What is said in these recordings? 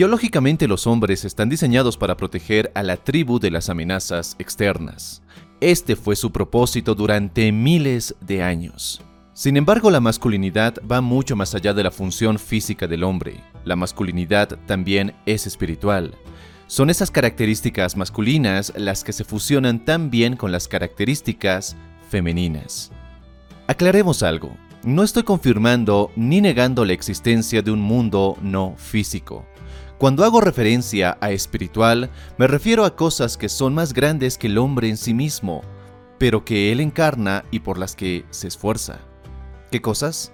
Biológicamente los hombres están diseñados para proteger a la tribu de las amenazas externas. Este fue su propósito durante miles de años. Sin embargo, la masculinidad va mucho más allá de la función física del hombre. La masculinidad también es espiritual. Son esas características masculinas las que se fusionan tan bien con las características femeninas. Aclaremos algo. No estoy confirmando ni negando la existencia de un mundo no físico. Cuando hago referencia a espiritual, me refiero a cosas que son más grandes que el hombre en sí mismo, pero que él encarna y por las que se esfuerza. ¿Qué cosas?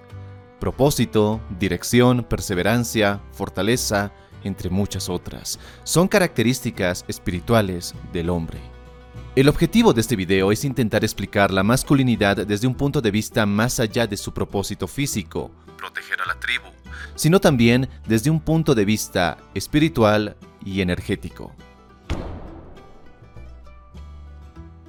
Propósito, dirección, perseverancia, fortaleza, entre muchas otras. Son características espirituales del hombre. El objetivo de este video es intentar explicar la masculinidad desde un punto de vista más allá de su propósito físico, proteger a la tribu, sino también desde un punto de vista espiritual y energético.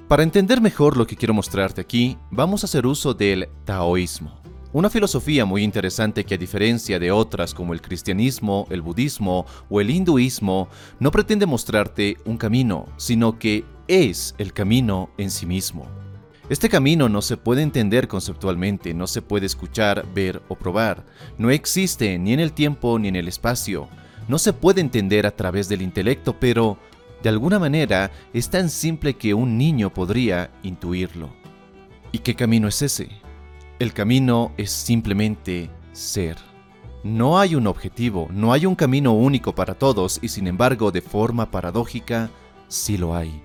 Para entender mejor lo que quiero mostrarte aquí, vamos a hacer uso del taoísmo. Una filosofía muy interesante que a diferencia de otras como el cristianismo, el budismo o el hinduismo, no pretende mostrarte un camino, sino que es el camino en sí mismo. Este camino no se puede entender conceptualmente, no se puede escuchar, ver o probar, no existe ni en el tiempo ni en el espacio, no se puede entender a través del intelecto, pero de alguna manera es tan simple que un niño podría intuirlo. ¿Y qué camino es ese? El camino es simplemente ser. No hay un objetivo, no hay un camino único para todos y sin embargo de forma paradójica sí lo hay.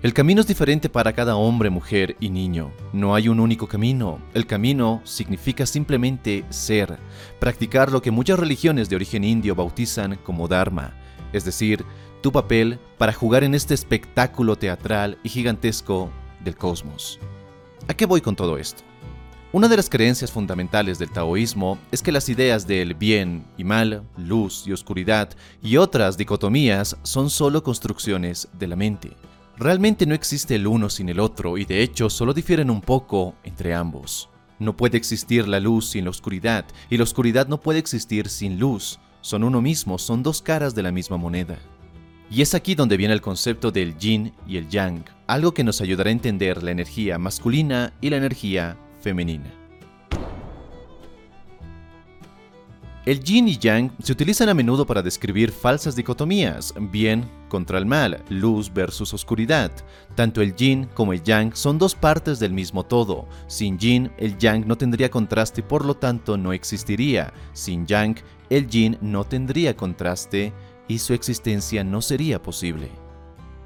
El camino es diferente para cada hombre, mujer y niño. No hay un único camino. El camino significa simplemente ser, practicar lo que muchas religiones de origen indio bautizan como Dharma, es decir, tu papel para jugar en este espectáculo teatral y gigantesco del cosmos. ¿A qué voy con todo esto? Una de las creencias fundamentales del taoísmo es que las ideas del bien y mal, luz y oscuridad y otras dicotomías son solo construcciones de la mente. Realmente no existe el uno sin el otro y de hecho solo difieren un poco entre ambos. No puede existir la luz sin la oscuridad y la oscuridad no puede existir sin luz. Son uno mismo, son dos caras de la misma moneda. Y es aquí donde viene el concepto del yin y el yang, algo que nos ayudará a entender la energía masculina y la energía femenina. El yin y yang se utilizan a menudo para describir falsas dicotomías, bien contra el mal, luz versus oscuridad. Tanto el yin como el yang son dos partes del mismo todo. Sin yin, el yang no tendría contraste y por lo tanto no existiría. Sin yang, el yin no tendría contraste y su existencia no sería posible.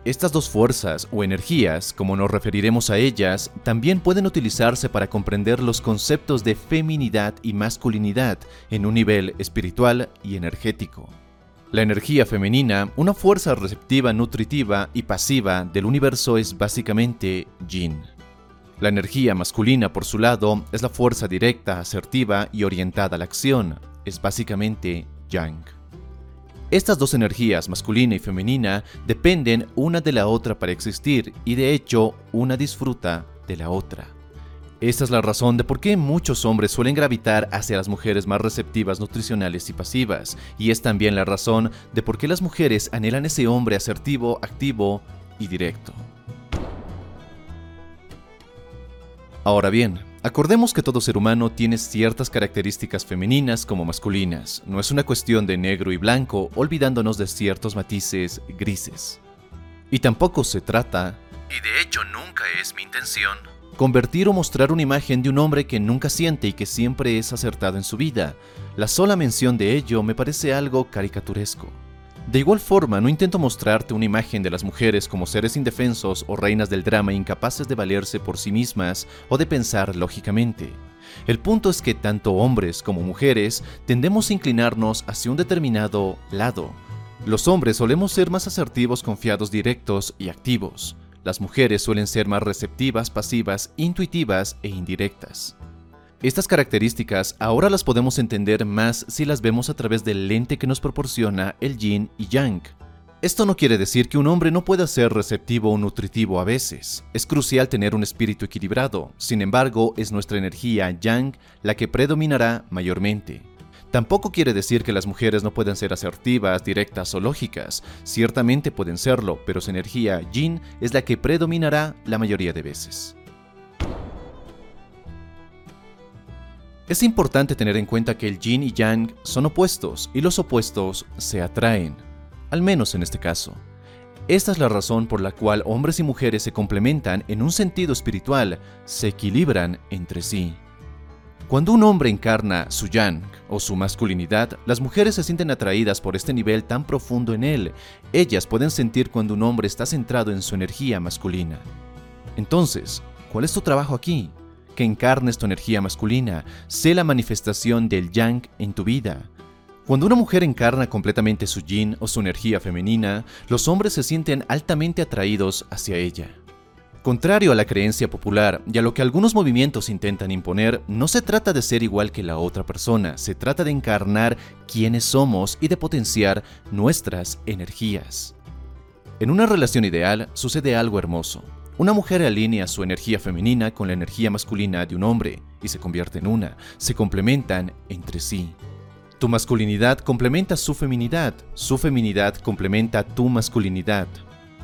Estas dos fuerzas o energías, como nos referiremos a ellas, también pueden utilizarse para comprender los conceptos de feminidad y masculinidad en un nivel espiritual y energético. La energía femenina, una fuerza receptiva, nutritiva y pasiva del universo es básicamente yin. La energía masculina, por su lado, es la fuerza directa, asertiva y orientada a la acción, es básicamente yang. Estas dos energías, masculina y femenina, dependen una de la otra para existir y de hecho una disfruta de la otra. Esta es la razón de por qué muchos hombres suelen gravitar hacia las mujeres más receptivas, nutricionales y pasivas, y es también la razón de por qué las mujeres anhelan ese hombre asertivo, activo y directo. Ahora bien, Acordemos que todo ser humano tiene ciertas características femeninas como masculinas. No es una cuestión de negro y blanco, olvidándonos de ciertos matices grises. Y tampoco se trata, y de hecho nunca es mi intención, convertir o mostrar una imagen de un hombre que nunca siente y que siempre es acertado en su vida. La sola mención de ello me parece algo caricaturesco. De igual forma, no intento mostrarte una imagen de las mujeres como seres indefensos o reinas del drama incapaces de valerse por sí mismas o de pensar lógicamente. El punto es que tanto hombres como mujeres tendemos a inclinarnos hacia un determinado lado. Los hombres solemos ser más asertivos, confiados, directos y activos. Las mujeres suelen ser más receptivas, pasivas, intuitivas e indirectas. Estas características ahora las podemos entender más si las vemos a través del lente que nos proporciona el yin y yang. Esto no quiere decir que un hombre no pueda ser receptivo o nutritivo a veces. Es crucial tener un espíritu equilibrado. Sin embargo, es nuestra energía yang la que predominará mayormente. Tampoco quiere decir que las mujeres no pueden ser asertivas, directas o lógicas. Ciertamente pueden serlo, pero su energía yin es la que predominará la mayoría de veces. Es importante tener en cuenta que el yin y yang son opuestos y los opuestos se atraen, al menos en este caso. Esta es la razón por la cual hombres y mujeres se complementan en un sentido espiritual, se equilibran entre sí. Cuando un hombre encarna su yang o su masculinidad, las mujeres se sienten atraídas por este nivel tan profundo en él. Ellas pueden sentir cuando un hombre está centrado en su energía masculina. Entonces, ¿cuál es tu trabajo aquí? Que encarnes tu energía masculina, sé la manifestación del yang en tu vida. Cuando una mujer encarna completamente su yin o su energía femenina, los hombres se sienten altamente atraídos hacia ella. Contrario a la creencia popular y a lo que algunos movimientos intentan imponer, no se trata de ser igual que la otra persona, se trata de encarnar quiénes somos y de potenciar nuestras energías. En una relación ideal sucede algo hermoso. Una mujer alinea su energía femenina con la energía masculina de un hombre y se convierte en una, se complementan entre sí. Tu masculinidad complementa su feminidad, su feminidad complementa tu masculinidad.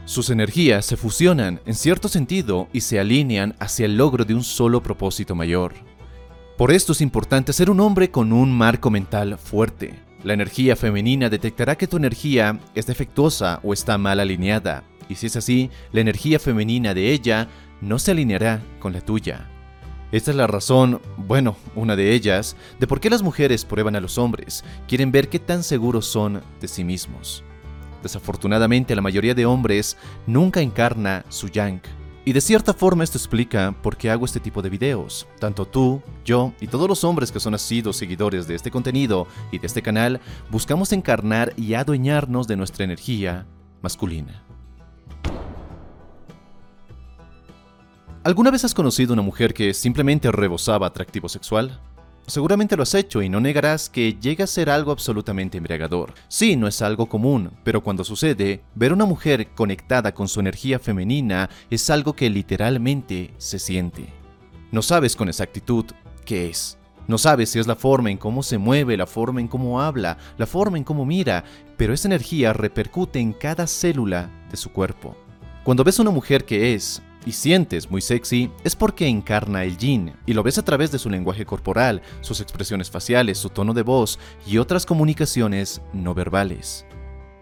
Sus energías se fusionan en cierto sentido y se alinean hacia el logro de un solo propósito mayor. Por esto es importante ser un hombre con un marco mental fuerte. La energía femenina detectará que tu energía es defectuosa o está mal alineada, y si es así, la energía femenina de ella no se alineará con la tuya. Esta es la razón, bueno, una de ellas, de por qué las mujeres prueban a los hombres, quieren ver qué tan seguros son de sí mismos. Desafortunadamente, la mayoría de hombres nunca encarna su yang. Y de cierta forma esto explica por qué hago este tipo de videos. Tanto tú, yo y todos los hombres que son nacidos seguidores de este contenido y de este canal, buscamos encarnar y adueñarnos de nuestra energía masculina. ¿Alguna vez has conocido una mujer que simplemente rebosaba atractivo sexual? Seguramente lo has hecho y no negarás que llega a ser algo absolutamente embriagador. Sí, no es algo común, pero cuando sucede, ver una mujer conectada con su energía femenina es algo que literalmente se siente. No sabes con exactitud qué es. No sabes si es la forma en cómo se mueve, la forma en cómo habla, la forma en cómo mira, pero esa energía repercute en cada célula de su cuerpo. Cuando ves a una mujer que es y sientes muy sexy es porque encarna el yin y lo ves a través de su lenguaje corporal, sus expresiones faciales, su tono de voz y otras comunicaciones no verbales.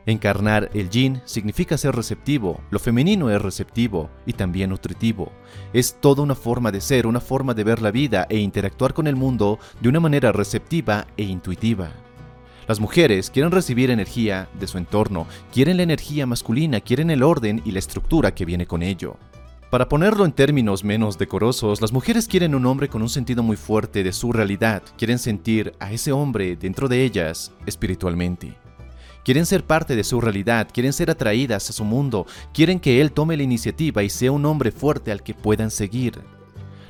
Encarnar el yin significa ser receptivo, lo femenino es receptivo y también nutritivo. Es toda una forma de ser, una forma de ver la vida e interactuar con el mundo de una manera receptiva e intuitiva. Las mujeres quieren recibir energía de su entorno, quieren la energía masculina, quieren el orden y la estructura que viene con ello. Para ponerlo en términos menos decorosos, las mujeres quieren un hombre con un sentido muy fuerte de su realidad, quieren sentir a ese hombre dentro de ellas espiritualmente. Quieren ser parte de su realidad, quieren ser atraídas a su mundo, quieren que él tome la iniciativa y sea un hombre fuerte al que puedan seguir.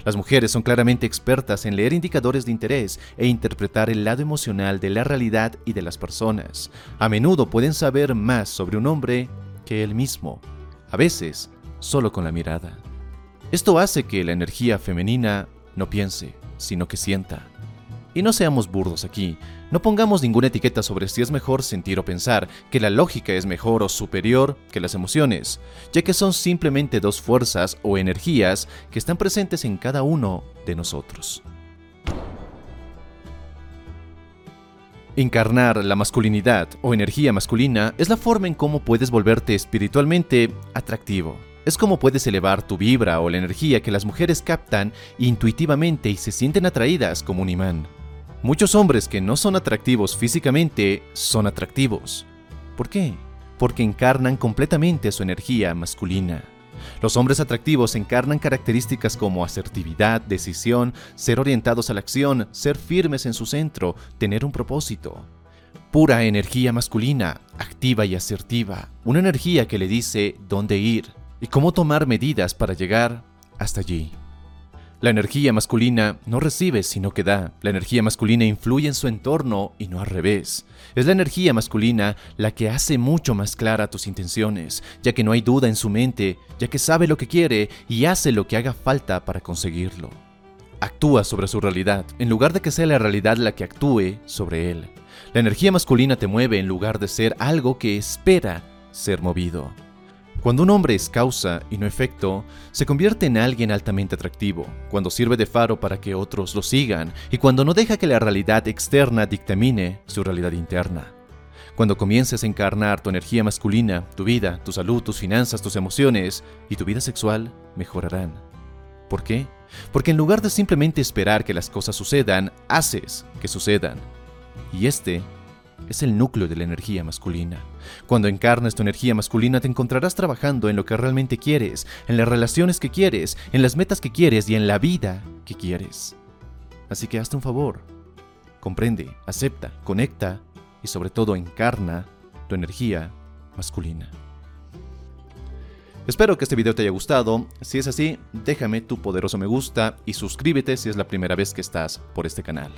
Las mujeres son claramente expertas en leer indicadores de interés e interpretar el lado emocional de la realidad y de las personas. A menudo pueden saber más sobre un hombre que él mismo. A veces, solo con la mirada. Esto hace que la energía femenina no piense, sino que sienta. Y no seamos burdos aquí, no pongamos ninguna etiqueta sobre si es mejor sentir o pensar, que la lógica es mejor o superior que las emociones, ya que son simplemente dos fuerzas o energías que están presentes en cada uno de nosotros. Encarnar la masculinidad o energía masculina es la forma en cómo puedes volverte espiritualmente atractivo. Es como puedes elevar tu vibra o la energía que las mujeres captan intuitivamente y se sienten atraídas como un imán. Muchos hombres que no son atractivos físicamente son atractivos. ¿Por qué? Porque encarnan completamente su energía masculina. Los hombres atractivos encarnan características como asertividad, decisión, ser orientados a la acción, ser firmes en su centro, tener un propósito. Pura energía masculina, activa y asertiva, una energía que le dice dónde ir, y cómo tomar medidas para llegar hasta allí. La energía masculina no recibe sino que da. La energía masculina influye en su entorno y no al revés. Es la energía masculina la que hace mucho más clara tus intenciones, ya que no hay duda en su mente, ya que sabe lo que quiere y hace lo que haga falta para conseguirlo. actúa sobre su realidad, en lugar de que sea la realidad la que actúe sobre él. La energía masculina te mueve en lugar de ser algo que espera ser movido. Cuando un hombre es causa y no efecto, se convierte en alguien altamente atractivo, cuando sirve de faro para que otros lo sigan y cuando no deja que la realidad externa dictamine su realidad interna. Cuando comiences a encarnar tu energía masculina, tu vida, tu salud, tus finanzas, tus emociones y tu vida sexual mejorarán. ¿Por qué? Porque en lugar de simplemente esperar que las cosas sucedan, haces que sucedan. Y este es el núcleo de la energía masculina. Cuando encarnes tu energía masculina te encontrarás trabajando en lo que realmente quieres, en las relaciones que quieres, en las metas que quieres y en la vida que quieres. Así que hazte un favor. Comprende, acepta, conecta y sobre todo encarna tu energía masculina. Espero que este video te haya gustado. Si es así, déjame tu poderoso me gusta y suscríbete si es la primera vez que estás por este canal.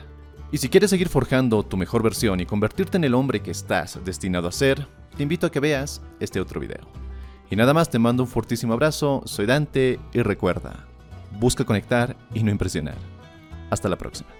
Y si quieres seguir forjando tu mejor versión y convertirte en el hombre que estás destinado a ser, te invito a que veas este otro video. Y nada más te mando un fortísimo abrazo, soy Dante y recuerda, busca conectar y no impresionar. Hasta la próxima.